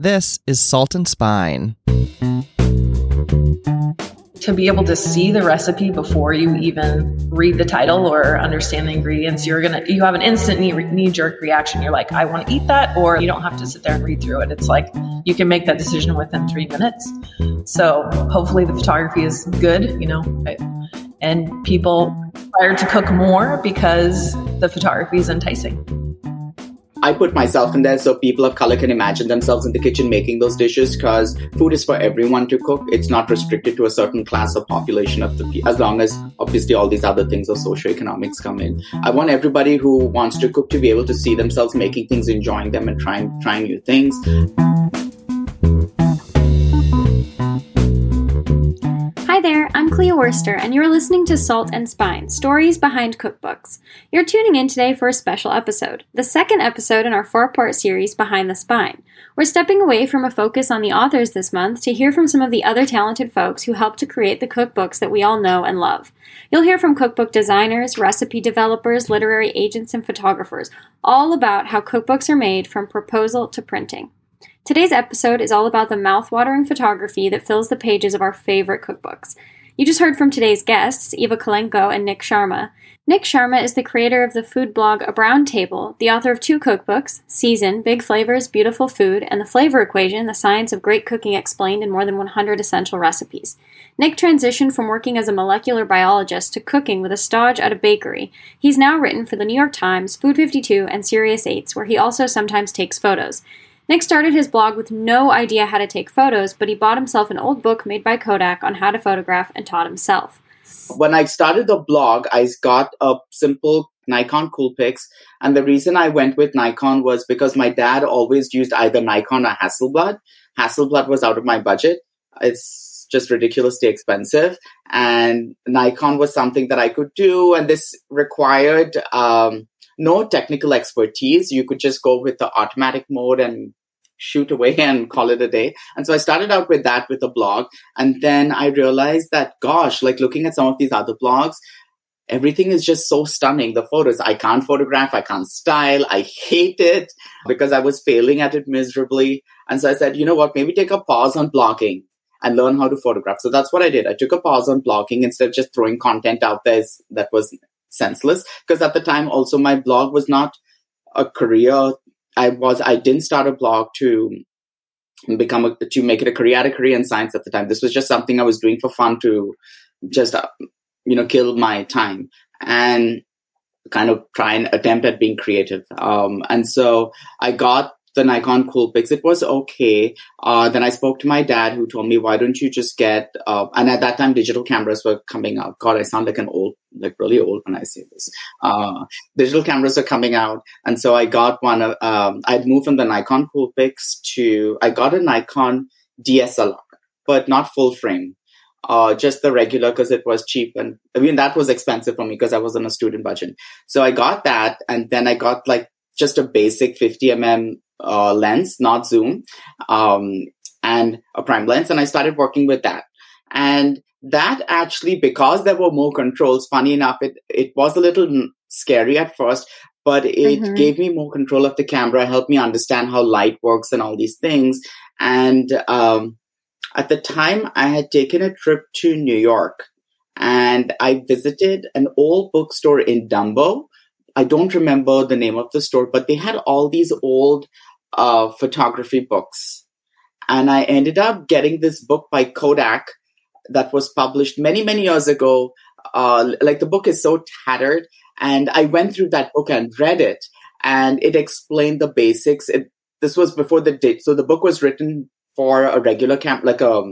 This is Salt and Spine. To be able to see the recipe before you even read the title or understand the ingredients, you're gonna you have an instant knee, knee jerk reaction. You're like, I want to eat that, or you don't have to sit there and read through it. It's like you can make that decision within three minutes. So hopefully the photography is good, you know, and people are to cook more because the photography is enticing. I put myself in there so people of color can imagine themselves in the kitchen making those dishes because food is for everyone to cook. It's not restricted to a certain class of population of the as long as obviously all these other things of socioeconomics come in. I want everybody who wants to cook to be able to see themselves making things, enjoying them, and trying trying new things. I'm Clea Worster, and you're listening to Salt and Spine Stories Behind Cookbooks. You're tuning in today for a special episode, the second episode in our four part series Behind the Spine. We're stepping away from a focus on the authors this month to hear from some of the other talented folks who helped to create the cookbooks that we all know and love. You'll hear from cookbook designers, recipe developers, literary agents, and photographers, all about how cookbooks are made from proposal to printing. Today's episode is all about the mouthwatering photography that fills the pages of our favorite cookbooks. You just heard from today's guests, Eva Kolenko and Nik Sharma. Nik Sharma is the creator of the food blog A Brown Table, the author of two cookbooks, Season, Big Flavors, Beautiful Food, and The Flavor Equation, The Science of Great Cooking Explained in More Than 100 Essential Recipes. Nik transitioned from working as a molecular biologist to cooking with a stage at a bakery. He's now written for the New York Times, Food 52, and Serious Eats, where he also sometimes takes photos. Nik started his blog with no idea how to take photos, but he bought himself an old book made by Kodak on how to photograph and taught himself. When I started the blog, I got a simple Nikon Coolpix. And the reason I went with Nikon was because my dad always used either Nikon or Hasselblad. Hasselblad was out of my budget. It's just ridiculously expensive. And Nikon was something that I could do. And this required um, no technical expertise. You could just go with the automatic mode and shoot away and call it a day. And so I started out with that with a blog. And then I realized that, gosh, like looking at some of these other blogs, everything is just so stunning. The photos, I can't photograph, I can't style, I hate it because I was failing at it miserably. And so I said, you know what, maybe take a pause on blogging and learn how to photograph. So that's what I did. I took a pause on blogging instead of just throwing content out there that was senseless. Because at the time, also, my blog was not a career I was I didn't start a blog to become a, to make it a career. A career in science at the time. This was just something I was doing for fun to just uh, you know kill my time and kind of try and attempt at being creative. Um, and so I got the Nikon Coolpix. It was okay. Uh, then I spoke to my dad, who told me, "Why don't you just get?" Uh, and at that time, digital cameras were coming out. God, I sound like an old, like really old when I say this. Uh, digital cameras are coming out, and so I got one. Um, I'd moved from the Nikon Coolpix to I got a Nikon DSLR, but not full frame. Uh, just the regular because it was cheap and I mean that was expensive for me because I was on a student budget. So I got that and then I got like just a basic 50 mm uh, lens, not zoom, um, and a prime lens. And I started working with that. And that actually, because there were more controls, funny enough, it, it was a little scary at first, but it mm-hmm. gave me more control of the camera, helped me understand how light works and all these things. And um, at the time, I had taken a trip to New York and I visited an old bookstore in Dumbo. I don't remember the name of the store, but they had all these old uh, photography books. And I ended up getting this book by Kodak that was published many, many years ago. Uh, like the book is so tattered. And I went through that book and read it, and it explained the basics. It, this was before the date. So the book was written for a regular camp, like a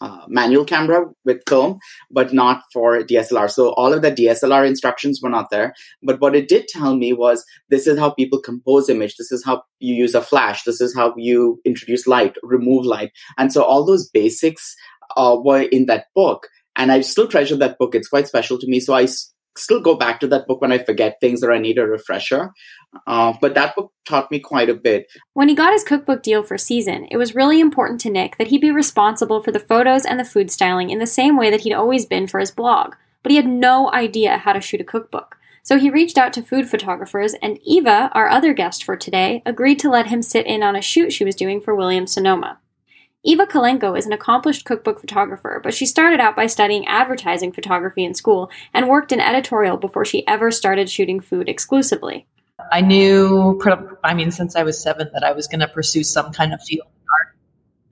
uh, manual camera with film, but not for DSLR. So all of the DSLR instructions were not there. But what it did tell me was this is how people compose image. This is how you use a flash. This is how you introduce light, remove light. And so all those basics uh, were in that book. And I still treasure that book. It's quite special to me. So I still go back to that book when I forget things or I need a refresher. Uh, but that book taught me quite a bit. When he got his cookbook deal for season, it was really important to Nik that he be responsible for the photos and the food styling in the same way that he'd always been for his blog. But he had no idea how to shoot a cookbook. So he reached out to food photographers, and Eva, our other guest for today, agreed to let him sit in on a shoot she was doing for Williams Sonoma. Eva Kolenko is an accomplished cookbook photographer, but she started out by studying advertising photography in school and worked in editorial before she ever started shooting food exclusively. I knew, I mean, since I was seven, that I was going to pursue some kind of field art.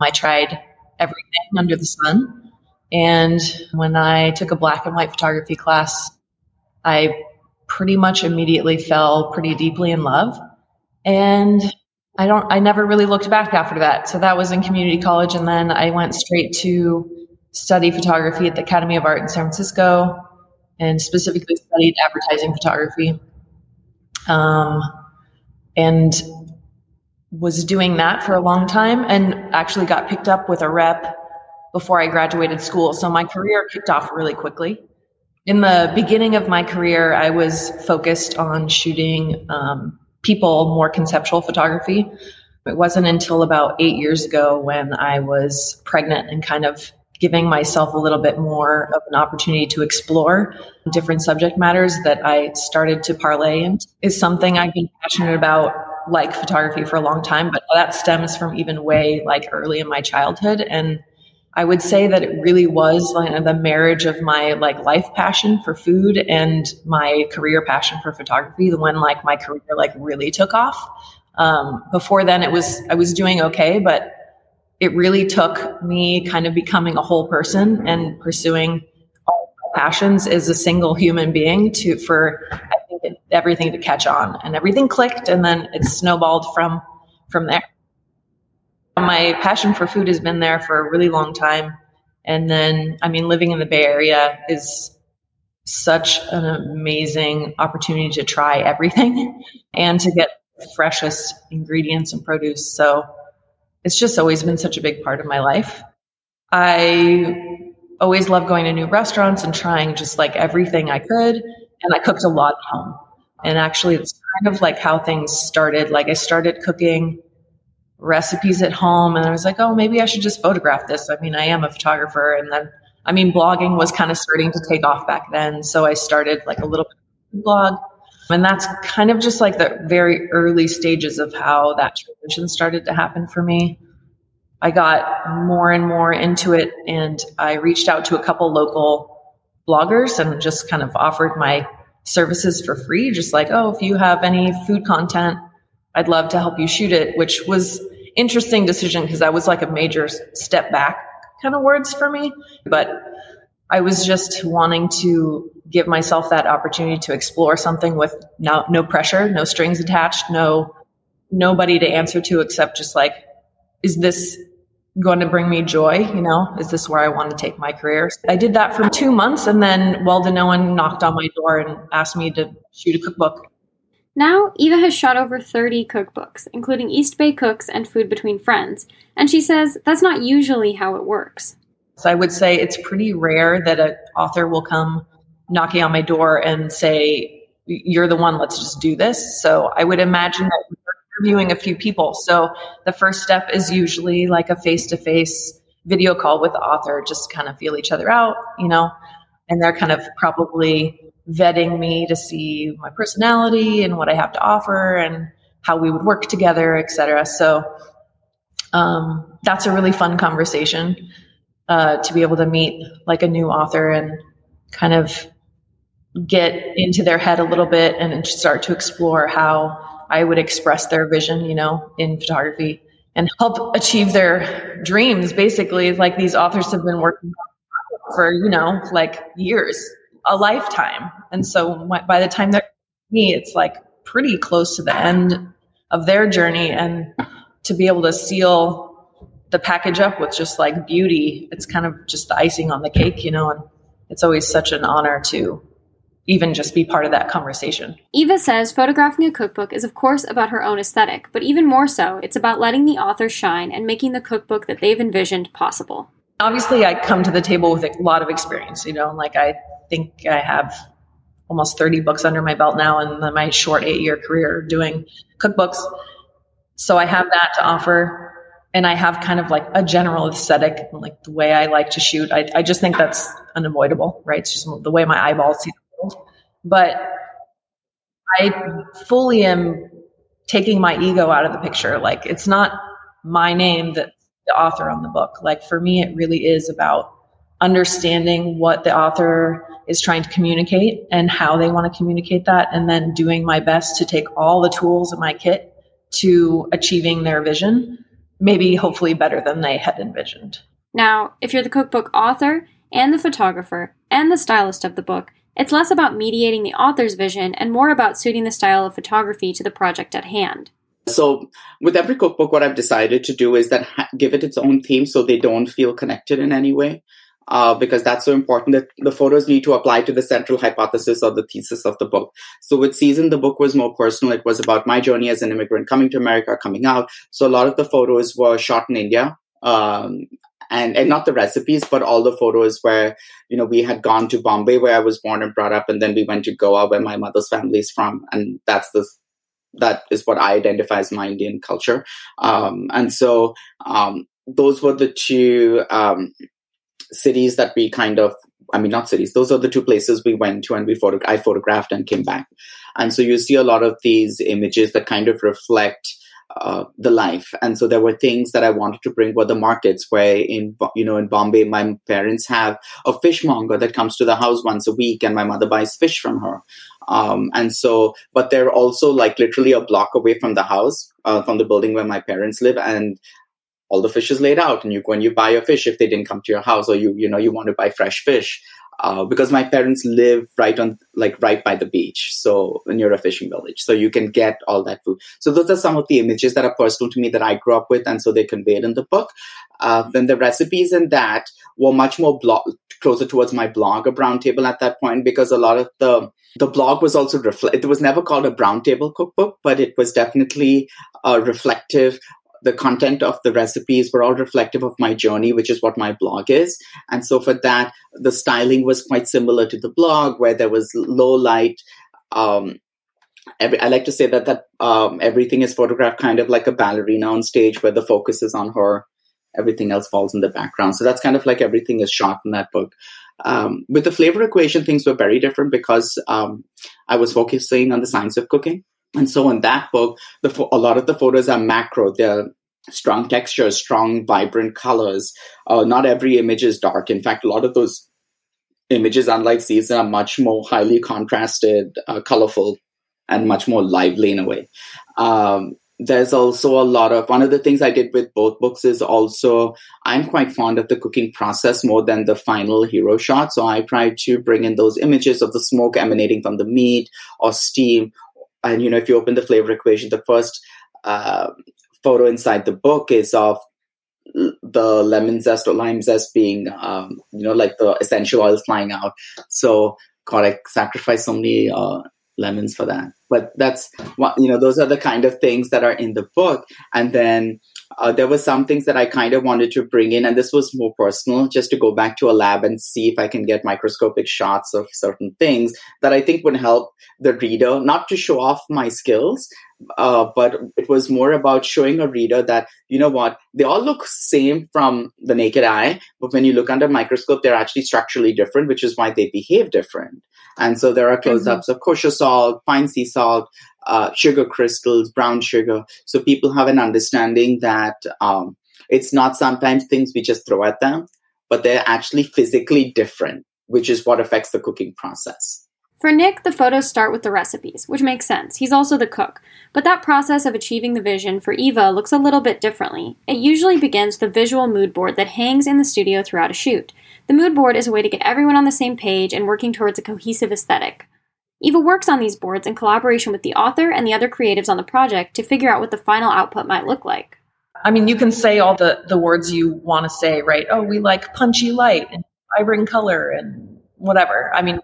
I tried everything under the sun. And when I took a black and white photography class, I pretty much immediately fell pretty deeply in love. And I don't, I never really looked back after that. So that was in community college. And then I went straight to study photography at the Academy of Art in San Francisco and specifically studied advertising photography. Um, and was doing that for a long time and actually got picked up with a rep before I graduated school. So my career kicked off really quickly. In the beginning of my career, I was focused on shooting um, people, more conceptual photography. It wasn't until about eight years ago when I was pregnant and kind of giving myself a little bit more of an opportunity to explore different subject matters that I started to parlay into is something I've been passionate about like photography for a long time, but that stems from even way like early in my childhood. And I would say that it really was like the marriage of my like life passion for food and my career passion for photography, the one like my career like really took off. Um, before then, it was I was doing okay, but it really took me kind of becoming a whole person and pursuing all my passions as a single human being to for I think everything to catch on and everything clicked and then it snowballed from from there. My passion for food has been there for a really long time. And then, I mean, living in the Bay Area is such an amazing opportunity to try everything and to get freshest ingredients and produce. So it's just always been such a big part of my life. I always love going to new restaurants and trying just like everything I could. And I cooked a lot at home. And actually, it's kind of like how things started. Like I started cooking recipes at home and I was like, oh, maybe I should just photograph this. I mean, I am a photographer. And then, I mean, blogging was kind of starting to take off back then. So I started like a little blog. And that's kind of just like the very early stages of how that transition started to happen for me. I got more and more into it and I reached out to a couple local bloggers and just kind of offered my services for free, just like, oh, if you have any food content, I'd love to help you shoot it, which was interesting decision because that was like a major step back kind of words for me. But I was just wanting to give myself that opportunity to explore something with no, no pressure, no strings attached, no nobody to answer to except just like, is this going to bring me joy? You know, is this where I want to take my career? I did that for two months and then Well Denoan knocked on my door and asked me to shoot a cookbook. Now, Eva has shot over 30 cookbooks, including East Bay Cooks and Food Between Friends, and she says that's not usually how it works. So I would say it's pretty rare that an author will come knocking on my door and say, You're the one, let's just do this. So I would imagine that we're interviewing a few people. So the first step is usually like a face to face video call with the author, just kind of feel each other out, you know, and they're kind of probably vetting me to see my personality and what I have to offer and how we would work together, etc. So um, that's a really fun conversation uh, to be able to meet like a new author and kind of get into their head a little bit and start to explore how I would express their vision, you know, in photography and help achieve their dreams. Basically, like these authors have been working for, you know, like years a lifetime. And so by the time they're me, it's like pretty close to the end of their journey. And to be able to seal the package up with just like beauty, it's kind of just the icing on the cake, you know, and it's always such an honor to even just be part of that conversation. Eva says photographing a cookbook is, of course, about her own aesthetic, but even more so, it's about letting the author shine and making the cookbook that they've envisioned possible. Obviously, I come to the table with a lot of experience, you know, like I think I have almost 30 books under my belt now in my short eight year career doing cookbooks. So I have that to offer. And I have kind of like a general aesthetic, like the way I like to shoot. I, I just think that's unavoidable, right? It's just the way my eyeballs see the world. But I fully am taking my ego out of the picture. Like it's not my name that the author on the book. Like for me, it really is about understanding what the author is trying to communicate and how they want to communicate that, and then doing my best to take all the tools in my kit to achieving their vision, maybe hopefully better than they had envisioned. Now, if you're the cookbook author and the photographer and the stylist of the book, it's less about mediating the author's vision and more about suiting the style of photography to the project at hand. So, with every cookbook, what I've decided to do is that give it its own theme so they don't feel connected in any way uh, because that's so important that the photos need to apply to the central hypothesis or the thesis of the book. So with Season, the book was more personal. It was about my journey as an immigrant coming to America, coming out. So a lot of the photos were shot in India. Um, and, and not the recipes, but all the photos where, you know, we had gone to Bombay where I was born and brought up. And then we went to Goa where my mother's family is from. And that's the, that is what I identify as my Indian culture. Um, and so, um, those were the two, um, cities that we kind of I mean, not cities. Those are the two places we went to and we I photographed and came back. And so you see a lot of these images that kind of reflect uh, the life. And so there were things that I wanted to bring were the markets where in, you know, in Bombay, my parents have a fishmonger that comes to the house once a week and my mother buys fish from her. Um, and so, but they're also like literally a block away from the house, uh, from the building where my parents live. And all the fish is laid out. And you go and you buy a fish if they didn't come to your house or you you know you want to buy fresh fish. Uh, because my parents live right on like right by the beach so near a fishing village. So you can get all that food. So those are some of the images that are personal to me that i grew up with and so they conveyed in the book. Uh, then the recipes in that were much more blog closer towards my blog a brown table at that point because a lot of the the blog was also reflect it was never called a brown table cookbook but it was definitely uh, reflective the content of the recipes were all reflective of my journey, which is what my blog is. And so for that, the styling was quite similar to the blog, where there was low light. Um, every, I like to say that that um, everything is photographed kind of like a ballerina on stage, where the focus is on her. Everything else falls in the background. So that's kind of like everything is shot in that book. Um, with the flavor equation, things were very different because um, I was focusing on the science of cooking. And so in that book, the, a lot of the photos are macro. They're strong textures, strong, vibrant colors. Uh, not every image is dark. In fact, a lot of those images, unlike season, are much more highly contrasted, uh, colorful, and much more lively in a way. Um, there's also a lot of one of the things I did with both books is also I'm quite fond of the cooking process more than the final hero shot. So I tried to bring in those images of the smoke emanating from the meat or steam and you know if you open the flavor equation the first uh, photo inside the book is of the lemon zest or lime zest being um, you know like the essential oils flying out. So god i sacrifice so many uh, lemons for that. But that's what you know those are the kind of things that are in the book. And then uh, there were some things that I kind of wanted to bring in, and this was more personal, just to go back to a lab and see if I can get microscopic shots of certain things that I think would help the reader, not to show off my skills, uh, but it was more about showing a reader that, you know what, they all look same from the naked eye, but when you look under a microscope, they're actually structurally different, which is why they behave different. And so there are close ups mm-hmm. of kosher salt, fine sea salt, uh, sugar crystals, brown sugar. So people have an understanding that um, it's not sometimes things we just throw at them, but they're actually physically different, which is what affects the cooking process. For Nik, the photos start with the recipes, which makes sense. He's also the cook. But that process of achieving the vision for Eva looks a little bit differently. It usually begins with a visual mood board that hangs in the studio throughout a shoot. The mood board is a way to get everyone on the same page and working towards a cohesive aesthetic. Eva works on these boards in collaboration with the author and the other creatives on the project to figure out what the final output might look like. I mean, you can say all the, the words you want to say, right? Oh, we like punchy light and vibrant color and whatever. I mean,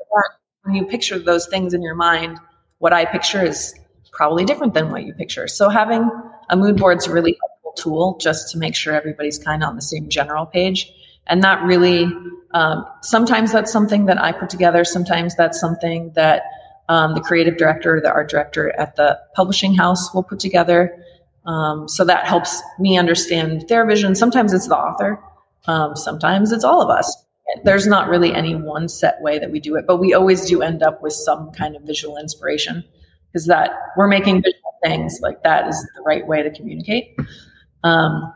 when you picture those things in your mind, what I picture is probably different than what you picture. So having a mood board is a really helpful tool just to make sure everybody's kind of on the same general page. And that really, um, sometimes that's something that I put together. Sometimes that's something that um, the creative director, the art director at the publishing house will put together. Um, so that helps me understand their vision. Sometimes it's the author, um, sometimes it's all of us. There's not really any one set way that we do it, but we always do end up with some kind of visual inspiration. because that we're making visual things like that is the right way to communicate. Um,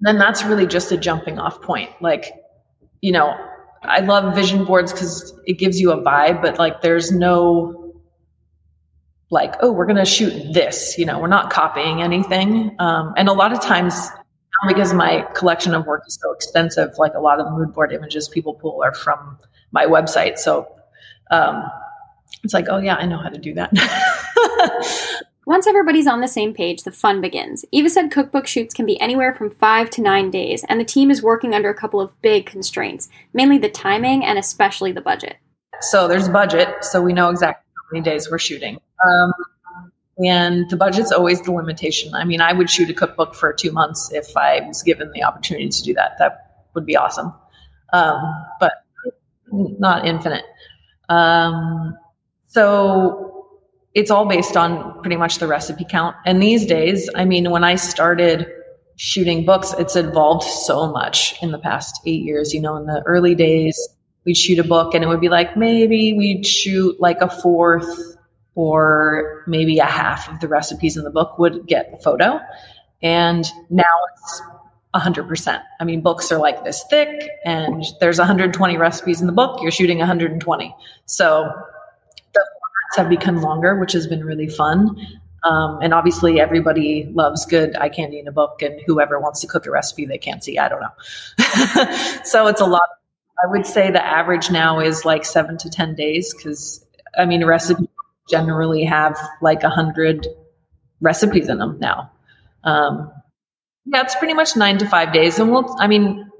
then that's really just a jumping off point. Like, you know, I love vision boards because it gives you a vibe, but like there's no like, oh, we're going to shoot this. You know, we're not copying anything. Um, and a lot of times, because my collection of work is so extensive, like a lot of the mood board images people pull are from my website. So um, it's like, oh, yeah, I know how to do that. Once everybody's on the same page, the fun begins. Eva said cookbook shoots can be anywhere from five to nine days, and the team is working under a couple of big constraints, mainly the timing and especially the budget. So there's budget, so we know exactly how many days we're shooting. Um, and the budget's always the limitation. I mean, I would shoot a cookbook for two months if I was given the opportunity to do that. That would be awesome. Um, but not infinite. Um, so it's all based on pretty much the recipe count. And these days, I mean, when I started shooting books, it's evolved so much in the past eight years. You know, in the early days, we'd shoot a book and it would be like maybe we'd shoot like a fourth or maybe a half of the recipes in the book would get the photo. And now it's 100%. I mean, books are like this thick and there's 120 recipes in the book. You're shooting 120. So have become longer, which has been really fun. Um, and obviously, everybody loves good eye candy in a book, and whoever wants to cook a recipe they can't see, I don't know. so it's a lot. I would say the average now is like seven to 10 days because, I mean, recipes generally have like a hundred recipes in them now. Um, yeah, it's pretty much nine to five days. And we'll, I mean,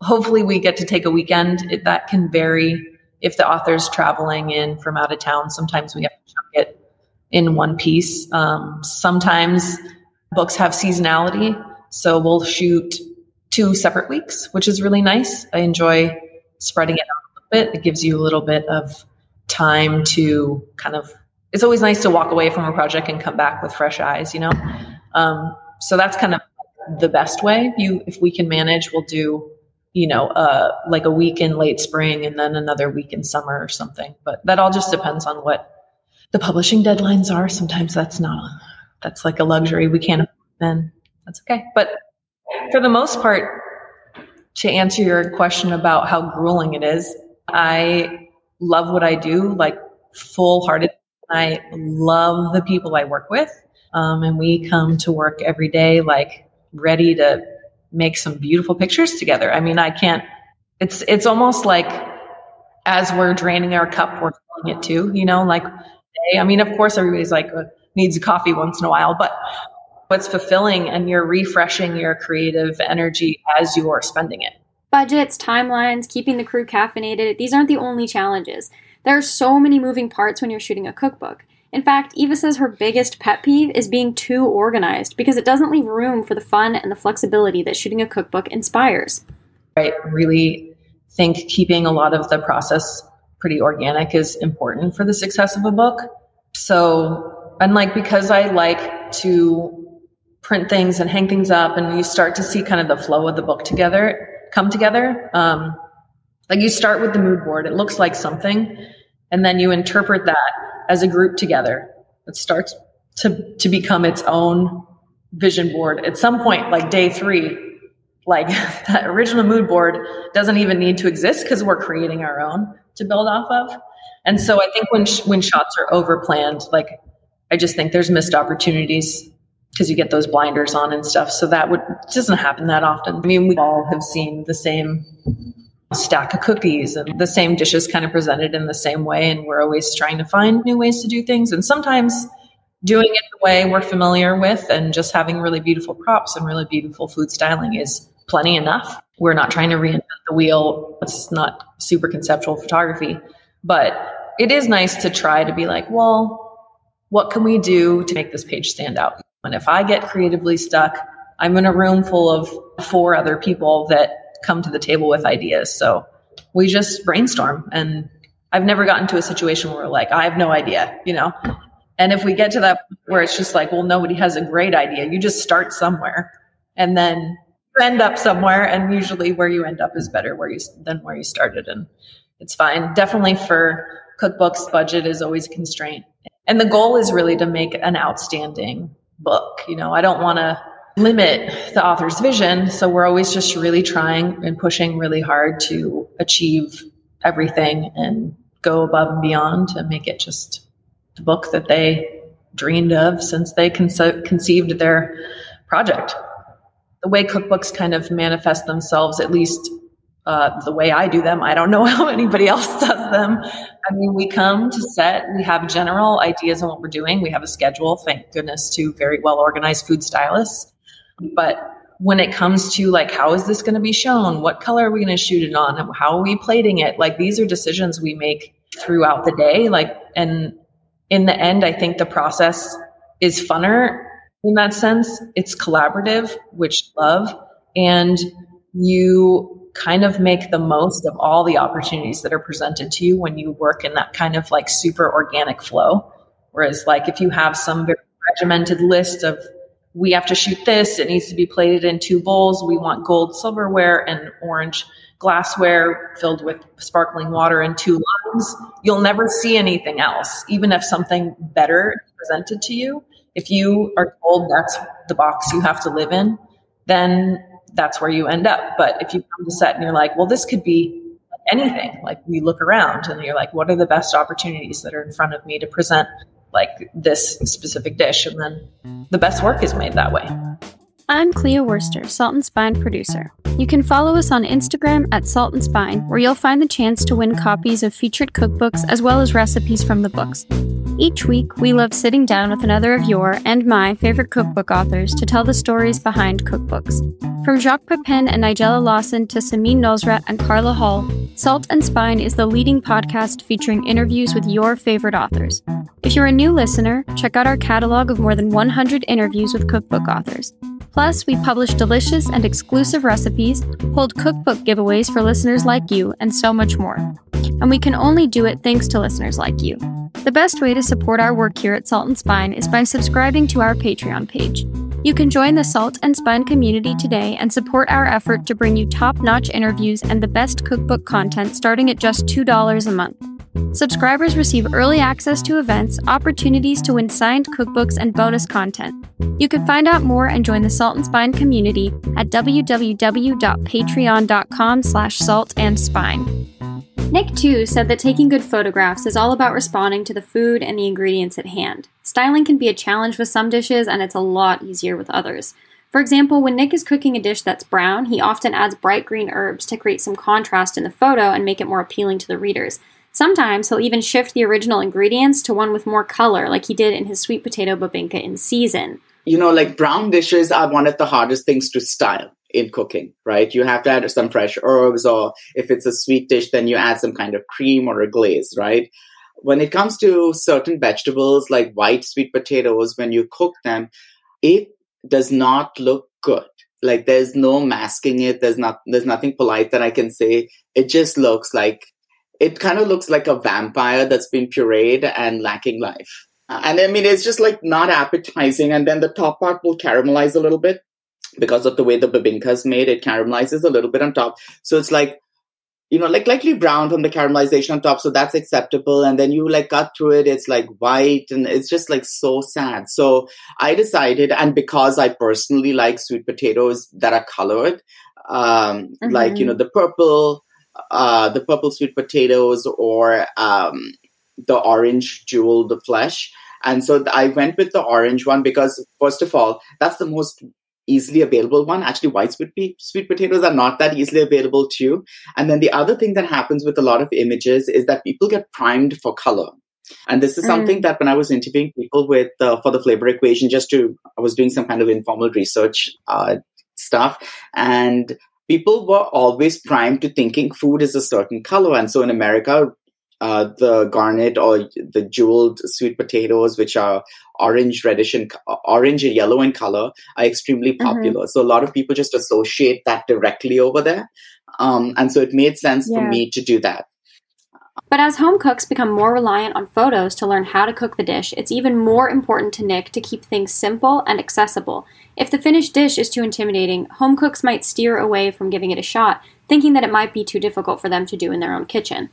hopefully we get to take a weekend. It, that can vary if the author's traveling in from out of town, sometimes we have to chunk it in one piece. Um, sometimes books have seasonality, so we'll shoot two separate weeks, which is really nice. I enjoy spreading it out a little bit. It gives you a little bit of time to kind of. It's always nice to walk away from a project and come back with fresh eyes, you know. Um, so that's kind of the best way. You, if we can manage, we'll do you know, uh, like a week in late spring and then another week in summer or something. But that all just depends on what the publishing deadlines are. Sometimes that's not, that's like a luxury we can't then that's okay. But for the most part, to answer your question about how grueling it is, I love what I do, like full hearted. I love the people I work with. Um, and we come to work every day, like ready to make some beautiful pictures together. I mean, I can't, it's, it's almost like as we're draining our cup, we're filling it too, you know, like, I mean, of course, everybody's like uh, needs a coffee once in a while, but what's fulfilling and you're refreshing your creative energy as you are spending it. Budgets, timelines, keeping the crew caffeinated, these aren't the only challenges. There are so many moving parts when you're shooting a cookbook. In fact, Eva says her biggest pet peeve is being too organized because it doesn't leave room for the fun and the flexibility that shooting a cookbook inspires. I really think keeping a lot of the process pretty organic is important for the success of a book. So, and like because I like to print things and hang things up and you start to see kind of the flow of the book together come together. Um, like you start with the mood board, it looks like something, and then you interpret that as a group together. It starts to, to become its own vision board. At some point, like day three, like that original mood board doesn't even need to exist because we're creating our own to build off of. And so I think when, sh- when shots are over planned, like I just think there's missed opportunities because you get those blinders on and stuff. So that would doesn't happen that often. I mean, we all have seen the same stack of cookies and the same dishes kind of presented in the same way. And we're always trying to find new ways to do things. And sometimes doing it the way we're familiar with and just having really beautiful props and really beautiful food styling is plenty enough. We're not trying to reinvent the wheel. It's not super conceptual photography, but it is nice to try to be like, well, what can we do to make this page stand out? And if I get creatively stuck, I'm in a room full of four other people that come to the table with ideas. So we just brainstorm. And I've never gotten to a situation where like, I have no idea, you know? And if we get to that where it's just like, well, nobody has a great idea, you just start somewhere and then end up somewhere. And usually where you end up is better where you, than where you started. And it's fine. Definitely for cookbooks, budget is always a constraint. and the goal is really to make an outstanding book. You know, I don't want to limit the author's vision. So we're always just really trying and pushing really hard to achieve everything and go above and beyond to make it just the book that they dreamed of since they conce- conceived their project. The way cookbooks kind of manifest themselves, at least uh, the way I do them. I don't know how anybody else does them. I mean, we come to set, we have general ideas on what we're doing. We have a schedule, thank goodness, to very well organized food stylists. But when it comes to like, how is this going to be shown? What color are we going to shoot it on? How are we plating it? Like, these are decisions we make throughout the day. Like, and in the end, I think the process is funner in that sense. It's collaborative, which love, and you kind of make the most of all the opportunities that are presented to you when you work in that kind of like super organic flow. Whereas, like, if you have some very regimented list of we have to shoot this, it needs to be plated in two bowls, we want gold silverware and orange glassware filled with sparkling water and two limes, you'll never see anything else, even if something better is presented to you. If you are told that's the box you have to live in, then that's where you end up. But if you come to set and you're like, well, this could be anything, like we look around and you're like, what are the best opportunities that are in front of me to present like this specific dish? And then the best work is made that way. I'm Clea Worster, Salt and Spine producer. You can follow us on Instagram at Salt and Spine, where you'll find the chance to win copies of featured cookbooks as well as recipes from the books. Each week, we love sitting down with another of your and my favorite cookbook authors to tell the stories behind cookbooks. From Jacques Pepin and Nigella Lawson to Samin Nosrat and Carla Hall, Salt and Spine is the leading podcast featuring interviews with your favorite authors. If you're a new listener, check out our catalog of more than 100 interviews with cookbook authors. Plus, we publish delicious and exclusive recipes, hold cookbook giveaways for listeners like you, and so much more. And we can only do it thanks to listeners like you. The best way to support our work here at Salt and Spine is by subscribing to our Patreon page. You can join the Salt and Spine community today and support our effort to bring you top notch interviews and the best cookbook content starting at just $2 a month. Subscribers receive early access to events, opportunities to win signed cookbooks, and bonus content. You can find out more and join the Salt and Spine community at www.patreon.com slash salt and spine. Nik, too, said that taking good photographs is all about responding to the food and the ingredients at hand. Styling can be a challenge with some dishes, and it's a lot easier with others. For example, when Nik is cooking a dish that's brown, he often adds bright green herbs to create some contrast in the photo and make it more appealing to the readers. Sometimes he'll even shift the original ingredients to one with more color, like he did in his sweet potato bebinca in season. You know, like brown dishes are one of the hardest things to style in cooking, right? You have to add some fresh herbs, or if it's a sweet dish, then you add some kind of cream or a glaze, right? When it comes to certain vegetables like white sweet potatoes, when you cook them, it does not look good. Like there's no masking it. There's not, there's nothing polite that I can say. It just looks like, it kind of looks like a vampire that's been pureed and lacking life. And I mean, it's just like not appetizing. And then the top part will caramelize a little bit because of the way the bebinca is made, it caramelizes a little bit on top. So it's like, you know, like lightly brown from the caramelization on top. So that's acceptable. And then you like cut through it, it's like white and it's just like so sad. So I decided, and because I personally like sweet potatoes that are colored, um, mm-hmm. like, you know, the purple, uh, the purple sweet potatoes or um, the orange jewel, the flesh. And so I went with the orange one because, first of all, that's the most easily available one. Actually, white sweet, sweet potatoes are not that easily available too. And then the other thing that happens with a lot of images is that people get primed for color. And this is something mm. that when I was interviewing people with uh, for the flavor equation, just to I was doing some kind of informal research uh, stuff, and people were always primed to thinking food is a certain color. And so in America, uh, the garnet or the jeweled sweet potatoes, which are orange, reddish, and orange and yellow in color, are extremely mm-hmm. popular. Mm-hmm. So a lot of people just associate that directly over there, um, and so it made sense yeah. for me to do that. But as home cooks become more reliant on photos to learn how to cook the dish, it's even more important to Nik to keep things simple and accessible. If the finished dish is too intimidating, home cooks might steer away from giving it a shot, thinking that it might be too difficult for them to do in their own kitchen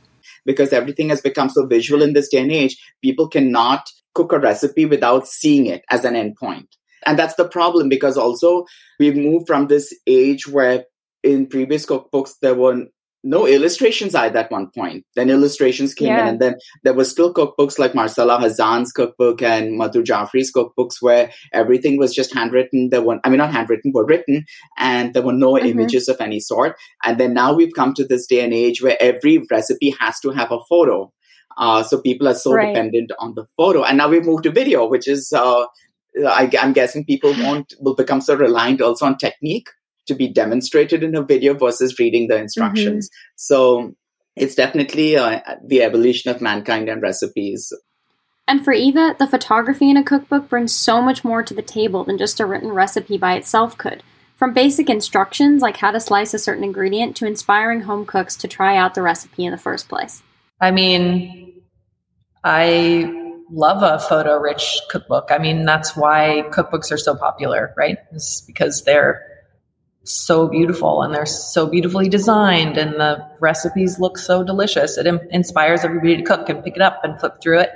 because everything has become so visual in this day and age, people cannot cook a recipe without seeing it as an endpoint. And that's the problem because also we've moved from this age where in previous cookbooks there were no illustrations at one point. Then illustrations came Yeah. in, and then there were still cookbooks like Marcella Hazan's cookbook and Madhur Jaffrey's cookbooks where everything was just handwritten. There were, I mean, not handwritten, but written, and there were no Mhm. images of any sort. And then now we've come to this day and age where every recipe has to have a photo. Uh, so people are so Right. dependent on the photo. And now we've moved to video, which is, uh, I, I'm guessing people won't will become so reliant also on technique to be demonstrated in a video versus reading the instructions. So it's definitely uh, the evolution of mankind and recipes. And for Eva, the photography in a cookbook brings so much more to the table than just a written recipe by itself could. From basic instructions like how to slice a certain ingredient to inspiring home cooks to try out the recipe in the first place. I mean, I love a photo rich cookbook. I mean, that's why cookbooks are so popular, right? It's because they're so beautiful and they're so beautifully designed and the recipes look so delicious. It in- inspires everybody to cook and pick it up and flip through it.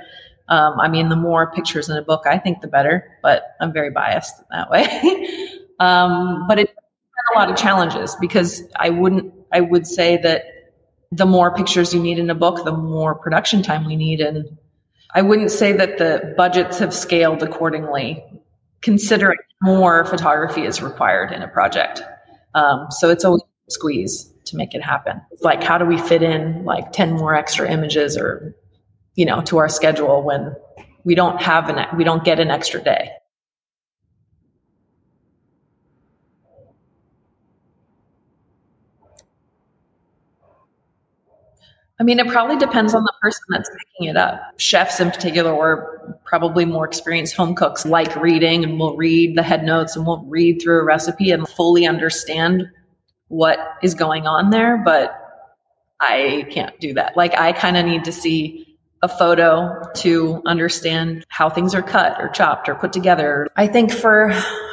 Um, I mean, the more pictures in a book, I think the better, but I'm very biased that way. um, but it had a lot of challenges because I wouldn't, I would say that the more pictures you need in a book, the more production time we need. And I wouldn't say that the budgets have scaled accordingly, considering more photography is required in a project. Um, so it's always a squeeze to make it happen. Like, how do we fit in like 10 more extra images or, you know, to our schedule when we don't have an, we don't get an extra day. I mean, it probably depends on the person that's picking it up. Chefs in particular, or probably more experienced home cooks, like reading and will read the head notes and will read through a recipe and fully understand what is going on there. But I can't do that. Like, I kind of need to see a photo to understand how things are cut or chopped or put together. I think for,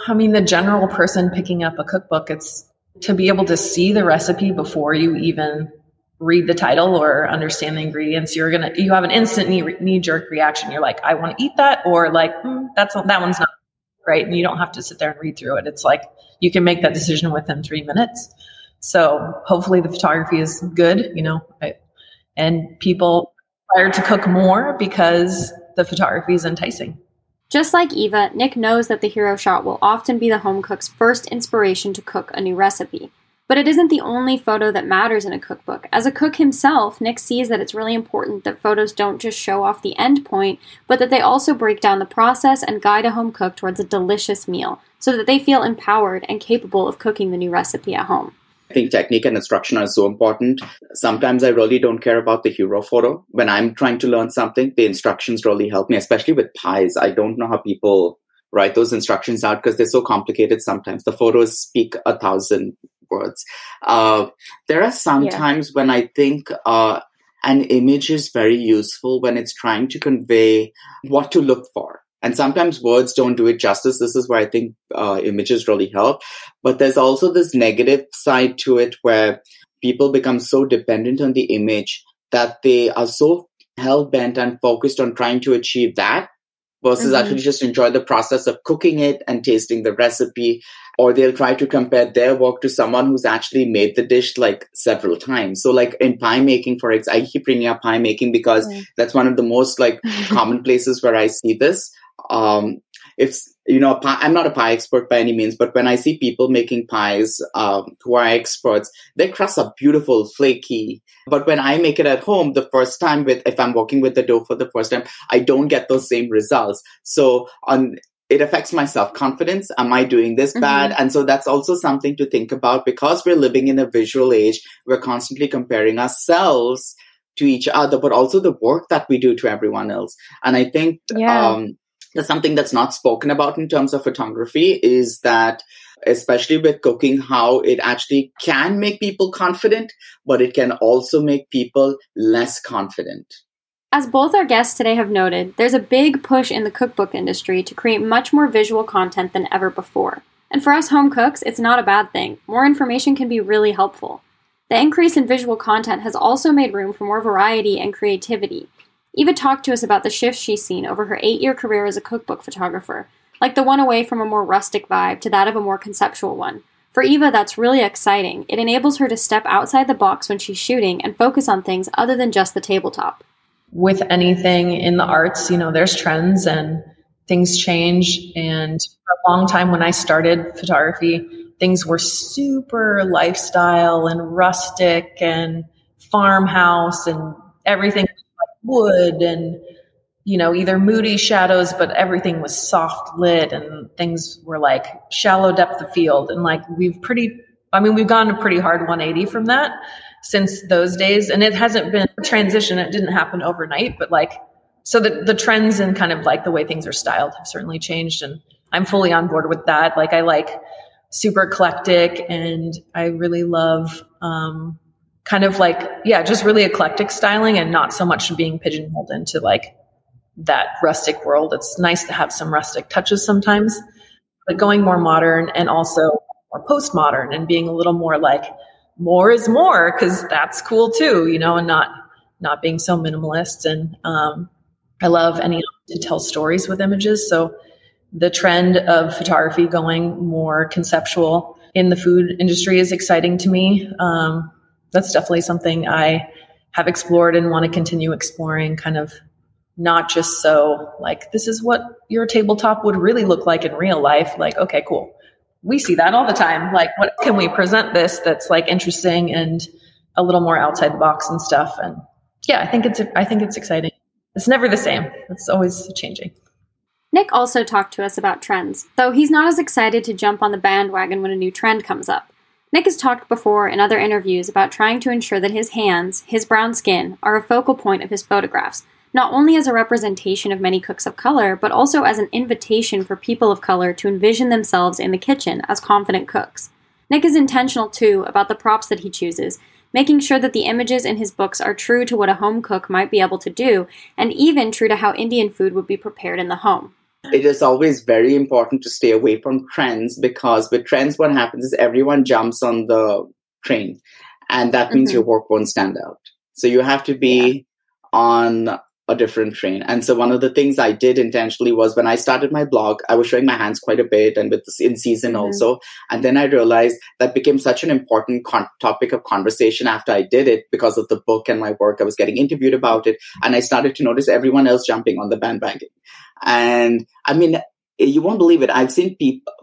I mean, the general person picking up a cookbook, it's to be able to see the recipe before you even read the title or understand the ingredients, you're gonna you have an instant knee jerk reaction. You're like, I want to eat that, or like mm, that's that one's not right, and you don't have to sit there and read through it. It's like you can make that decision within three minutes. So hopefully the photography is good, you know, I, and people aspire to cook more because the photography is enticing. Just like Eva, Nik knows that the hero shot will often be the home cook's first inspiration to cook a new recipe. But it isn't the only photo that matters in a cookbook. As a cook himself, Nik sees that it's really important that photos don't just show off the end point, but that they also break down the process and guide a home cook towards a delicious meal so that they feel empowered and capable of cooking the new recipe at home. I think technique and instruction are so important. Sometimes I really don't care about the hero photo. When I'm trying to learn something, the instructions really help me, especially with pies. I don't know how people write those instructions out because they're so complicated sometimes. The photos speak a thousand words. Uh, there are some Yeah. times when I think uh, an image is very useful when it's trying to convey what to look for. And sometimes words don't do it justice. This is where I think uh, images really help. But there's also this negative side to it where people become so dependent on the image that they are so hell bent and focused on trying to achieve that versus Mhm. actually just enjoy the process of cooking it and tasting the recipe or they'll try to compare their work to someone who's actually made the dish like several times so like in pie making for example i keep bringing up pie making because Mm. that's one of the most like common places where i see this um if you know pie, i'm not a pie expert by any means but when i see people making pies um, who are experts their crusts are beautiful flaky but when i make it at home the first time with if i'm working with the dough for the first time i don't get those same results so on it affects my self confidence. Am I doing this bad? And so that's also something to think about because we're living in a visual age. We're constantly comparing ourselves to each other, but also the work that we do to everyone else. And I think Yeah. um, something that's not spoken about in terms of photography is that especially with cooking how it actually can make people confident but it can also make people less confident As both our guests today have noted, there's a big push in the cookbook industry to create much more visual content than ever before. And for us home cooks, it's not a bad thing. More information can be really helpful. The increase in visual content has also made room for more variety and creativity. Eva talked to us about the shifts she's seen over her eight year career as a cookbook photographer, like the one away from a more rustic vibe to that of a more conceptual one. For Eva, that's really exciting. It enables her to step outside the box when she's shooting and focus on things other than just the tabletop. With anything in the arts, you know, there's trends and things change. And for a long time when I started photography, things were super lifestyle and rustic and farmhouse and everything wood and you know either moody shadows but everything was soft lit and things were like shallow depth of field. And like we've pretty i mean we've gone a pretty hard 180 from that since those days. And it hasn't been a transition. It didn't happen overnight but like so the, the trends and kind of like the way things are styled have certainly changed. And i'm fully on board with that. Like i like super eclectic and I really love um, kind of like, yeah, just really eclectic styling and not so much being pigeonholed into like that rustic world. It's nice to have some rustic touches sometimes, but going more modern and also more postmodern and being a little more like more is more because that's cool too, you know, and not not being so minimalist. And um, I love any to tell stories with images. So the trend of photography going more conceptual in the food industry is exciting to me. Um, that's definitely something I have explored and want to continue exploring, kind of not just so like, this is what your tabletop would really look like in real life. Like, okay, cool. We see that all the time. Like, what can we present this that's like interesting and a little more outside the box and stuff? And yeah, I think it's, I think it's exciting. It's never the same. It's always changing. Nik also talked to us about trends, though he's not as excited to jump on the bandwagon when a new trend comes up. Nik has talked before in other interviews about trying to ensure that his hands, his brown skin, are a focal point of his photographs, not only as a representation of many cooks of color, but also as an invitation for people of color to envision themselves in the kitchen as confident cooks. Nik is intentional too about the props that he chooses, making sure that the images in his books are true to what a home cook might be able to do, and even true to how Indian food would be prepared in the home it is always very important to stay away from trends because with trends, what happens is everyone jumps on the train, and that means mm-hmm. your work won't stand out. So you have to be yeah. on a different train. And so one of the things I did intentionally was when I started my blog, I was showing my hands quite a bit and with this in season mm-hmm. also. And then I realized that became such an important con- topic of conversation after I did it because of the book and my work. I was getting interviewed about it. And I started to notice everyone else jumping on the bandwagon. And I mean, you won't believe it. I've seen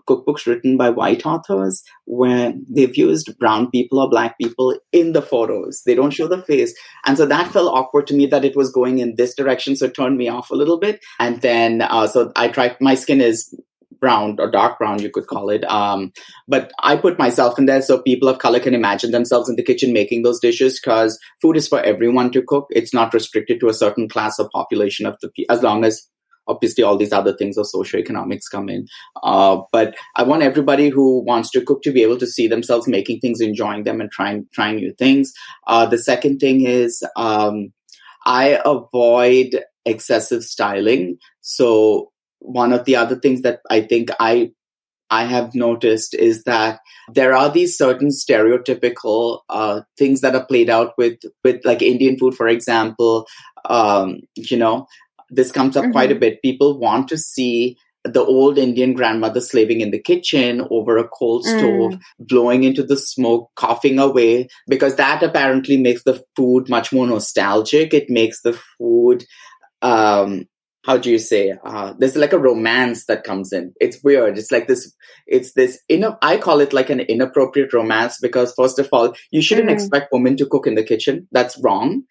cookbooks written by white authors where they've used brown people or black people in the photos. They don't show the face. And so that felt awkward to me that it was going in this direction. So it turned me off a little bit. And then, uh, so I tried, my skin is brown or dark brown, you could call it. Um, but I put myself in there so people of color can imagine themselves in the kitchen making those dishes because food is for everyone to cook. It's not restricted to a certain class or population of the, as long as obviously all these other things of socioeconomics come in. Uh, but i want everybody who wants to cook to be able to see themselves making things enjoying them and trying trying new things. Uh, the second thing is um, i avoid excessive styling. So one of the other things that i think i I have noticed is that there are these certain stereotypical uh, things that are played out with with like Indian food, for example. Um, you know, this comes up mm-hmm. quite a mm-hmm. bit. People want to see the old Indian grandmother slaving in the kitchen over a coal stove, mm. blowing into the smoke, coughing away, because that apparently makes the food much more nostalgic. It makes the food um, how do you say uh, there's like a romance that comes in. It's weird. It's like this it's this in i call it like an inappropriate romance because first of all you shouldn't mm. expect women to cook in the kitchen. That's wrong.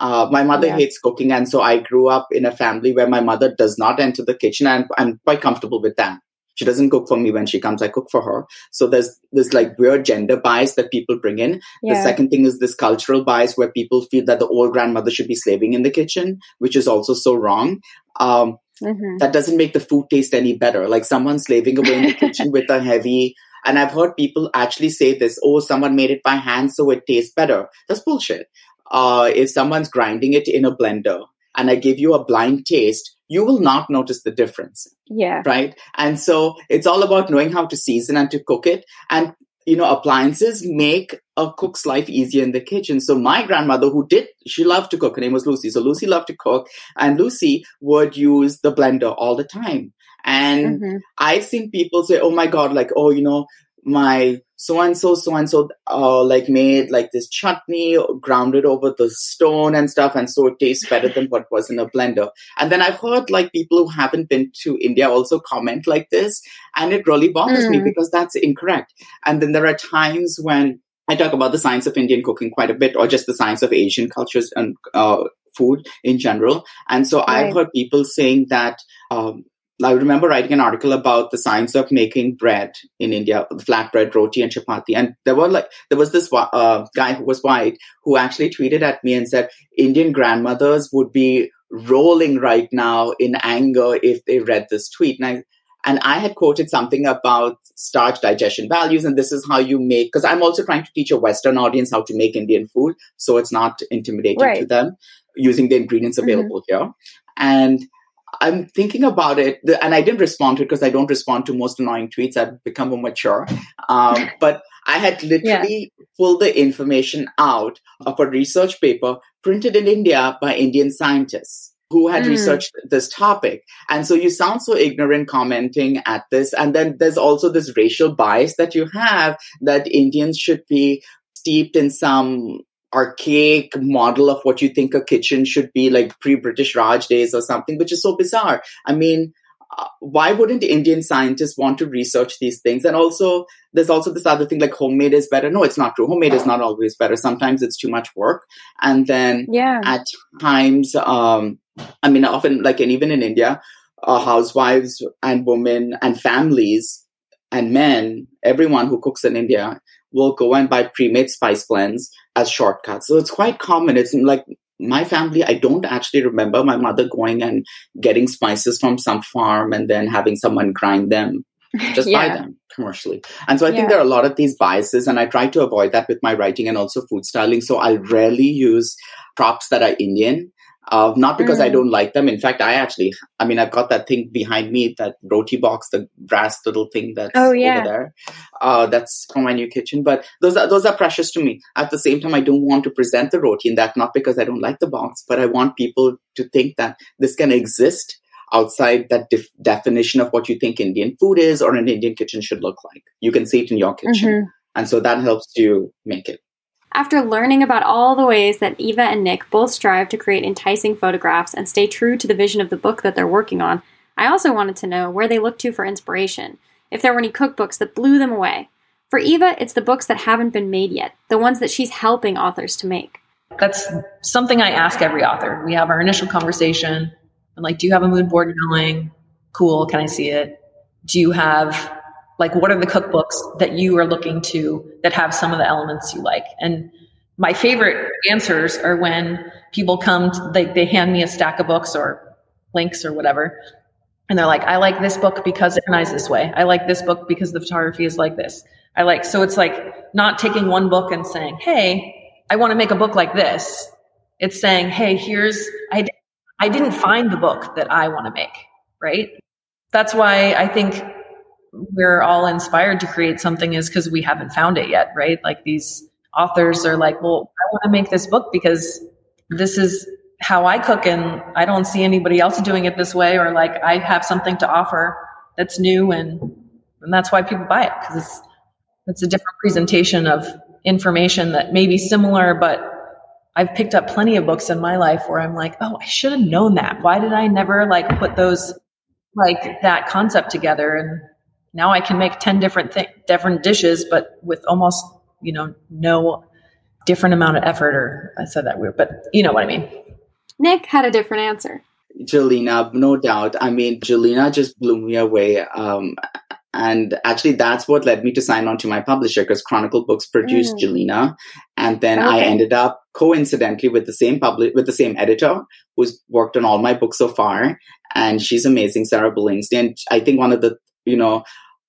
Uh, my mother yeah. hates cooking and so i grew up in a family where my mother does not enter the kitchen and i'm quite comfortable with that she doesn't cook for me when she comes i cook for her. So there's this like weird gender bias that people bring in. Yeah. the second thing is this cultural bias where people feel that the old grandmother should be slaving in the kitchen which is also so wrong. Um, mm-hmm. that doesn't make the food taste any better. Like someone slaving away in the kitchen with a heavy and i've heard people actually say this oh someone made it by hand so it tastes better. That's bullshit. Uh, if someone's grinding it in a blender and i give you a blind taste you will not notice the difference. Yeah. Right. And so it's all about knowing how to season and to cook it. And you know, appliances make a cook's life easier in the kitchen. So my grandmother, who did, she loved to cook. Her name was Lucy. So Lucy loved to cook, and Lucy would use the blender all the time. And mm-hmm. I've seen people say, "Oh my God!" Like, "Oh, you know, my so and so, so and so, uh, like made like this chutney, grounded over the stone and stuff, and so it tastes better than what was in a blender. And then I've heard like people who haven't been to India also comment like this, and it really bothers mm. me because that's incorrect. And then there are times when I talk about the science of Indian cooking quite a bit, or just the science of Asian cultures and uh, food in general. And so right. I've heard people saying that um, I remember writing an article about the science of making bread in India, flatbread, roti, and chapati. And there were like there was this uh, guy who was white who actually tweeted at me and said Indian grandmothers would be rolling right now in anger if they read this tweet. And I and I had quoted something about starch digestion values, and this is how you make. Because I'm also trying to teach a Western audience how to make Indian food, so it's not intimidating right. to them using the ingredients mm-hmm. available mm-hmm. here. And I'm thinking about it, and I didn't respond to it because I don't respond to most annoying tweets. I've become more mature. Um, but I had literally yeah. pulled the information out of a research paper printed in India by Indian scientists who had mm. researched this topic. And so you sound so ignorant commenting at this. And then there's also this racial bias that you have that Indians should be steeped in some archaic model of what you think a kitchen should be like pre-british raj days or something which is so bizarre. I mean uh, why wouldn't indian scientists want to research these things? And also there's also this other thing like homemade is better. No it's not true. Homemade is not always better. Sometimes it's too much work. And then yeah. at times um i mean often like and even in india uh, housewives and women and families and men everyone who cooks in india will go and buy pre-made spice blends as shortcuts. So it's quite common. It's like my family, I don't actually remember my mother going and getting spices from some farm and then having someone grind them. Just yeah. buy them commercially. And so I yeah. think there are a lot of these biases, and I try to avoid that with my writing and also food styling. So I'll rarely use props that are Indian uh, not because mm. I don't like them. In fact, I actually, I mean, I've got that thing behind me, that roti box, the brass little thing that's oh, yeah. over there. Uh, that's from my new kitchen. But those are those are precious to me. At the same time, I don't want to present the roti in that, not because I don't like the box, but I want people to think that this can exist outside that def- definition of what you think Indian food is or an Indian kitchen should look like. You can see it in your kitchen. Mm-hmm. And so that helps you make it. After learning about all the ways that Eva and Nik both strive to create enticing photographs and stay true to the vision of the book that they're working on, I also wanted to know where they look to for inspiration, if there were any cookbooks that blew them away. For Eva, it's the books that haven't been made yet, the ones that she's helping authors to make. That's something I ask every author. We have our initial conversation. I'm like, do you have a mood board going? Cool. Can I see it? Do you have like what are the cookbooks that you are looking to that have some of the elements you like? And my favorite answers are when people come to, they, they hand me a stack of books or links or whatever and they're like i like this book because it organized this way. I like this book because the photography is like this. I like so it's like not taking one book and saying hey i want to make a book like this. It's saying hey here's i i didn't find the book that i want to make right? That's why i think we're all inspired to create something is because we haven't found it yet, right? Like these authors are like, well, I want to make this book because this is how I cook and I don't see anybody else doing it this way, or like I have something to offer that's new and and that's why people buy it because it's it's a different presentation of information that may be similar, but I've picked up plenty of books in my life where I'm like, oh, I should have known that. Why did I never like put those like that concept together? And now I can make 10 different th- different dishes, but with almost, you know, no different amount of effort or I said that weird, but you know what I mean. Nik had a different answer. Gjelina, no doubt. I mean, Gjelina just blew me away. Um, and actually, that's what led me to sign on to my publisher because Chronicle Books produced mm. Gjelina, and then okay. I ended up coincidentally with the same public with the same editor who's worked on all my books so far, and she's amazing, Sarah Billingsley. And I think one of the you know a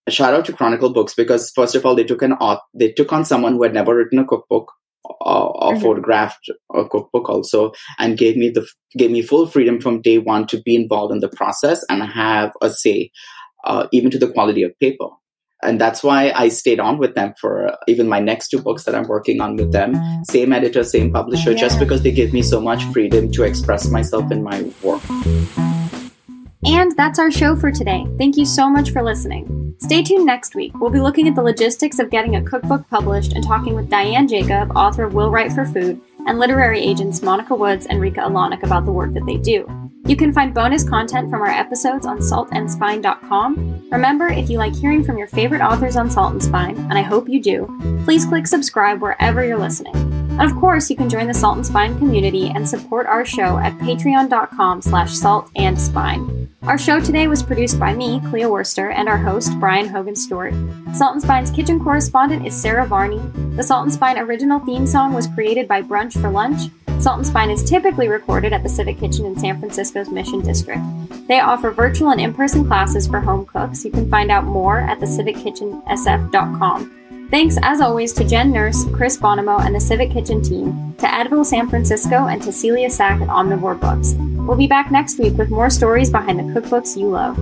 shout out to Chronicle Books because first of all, they took an they took on someone who had never written a cookbook or, or mm-hmm. photographed a cookbook also, and gave me the gave me full freedom from day one to be involved in the process and have a say, uh, even to the quality of paper. and that's why I stayed on with them for uh, even my next two books that I'm working on with them. Same editor, same publisher, yeah. just because they give me so much freedom to express myself in my work. And that's our show for today. Thank you so much for listening. Stay tuned next week. We'll be looking at the logistics of getting a cookbook published and talking with Dianne Jacob, author of Will Write for Food, and literary agents Monica Woods and Rica Allannic about the work that they do. You can find bonus content from our episodes on saltandspine.com. Remember, if you like hearing from your favorite authors on Salt and Spine, and I hope you do, please click subscribe wherever you're listening. And of course, you can join the Salt and Spine community and support our show at patreon.com slash salt and spine. Our show today was produced by me, Clea Worster, and our host, Brian Hogan Stewart. Salt and Spine's kitchen correspondent is Sarah Varney. The Salt and Spine original theme song was created by Brunch for Lunch. Salt and Spine is typically recorded at the Civic Kitchen in San Francisco's Mission District. They offer virtual and in person classes for home cooks. You can find out more at thecivickitchensf.com. Thanks, as always, to Jen Nurse, Chris Bonamo, and the Civic Kitchen team, to Advil San Francisco, and to Celia Sack at Omnivore Books. We'll be back next week with more stories behind the cookbooks you love.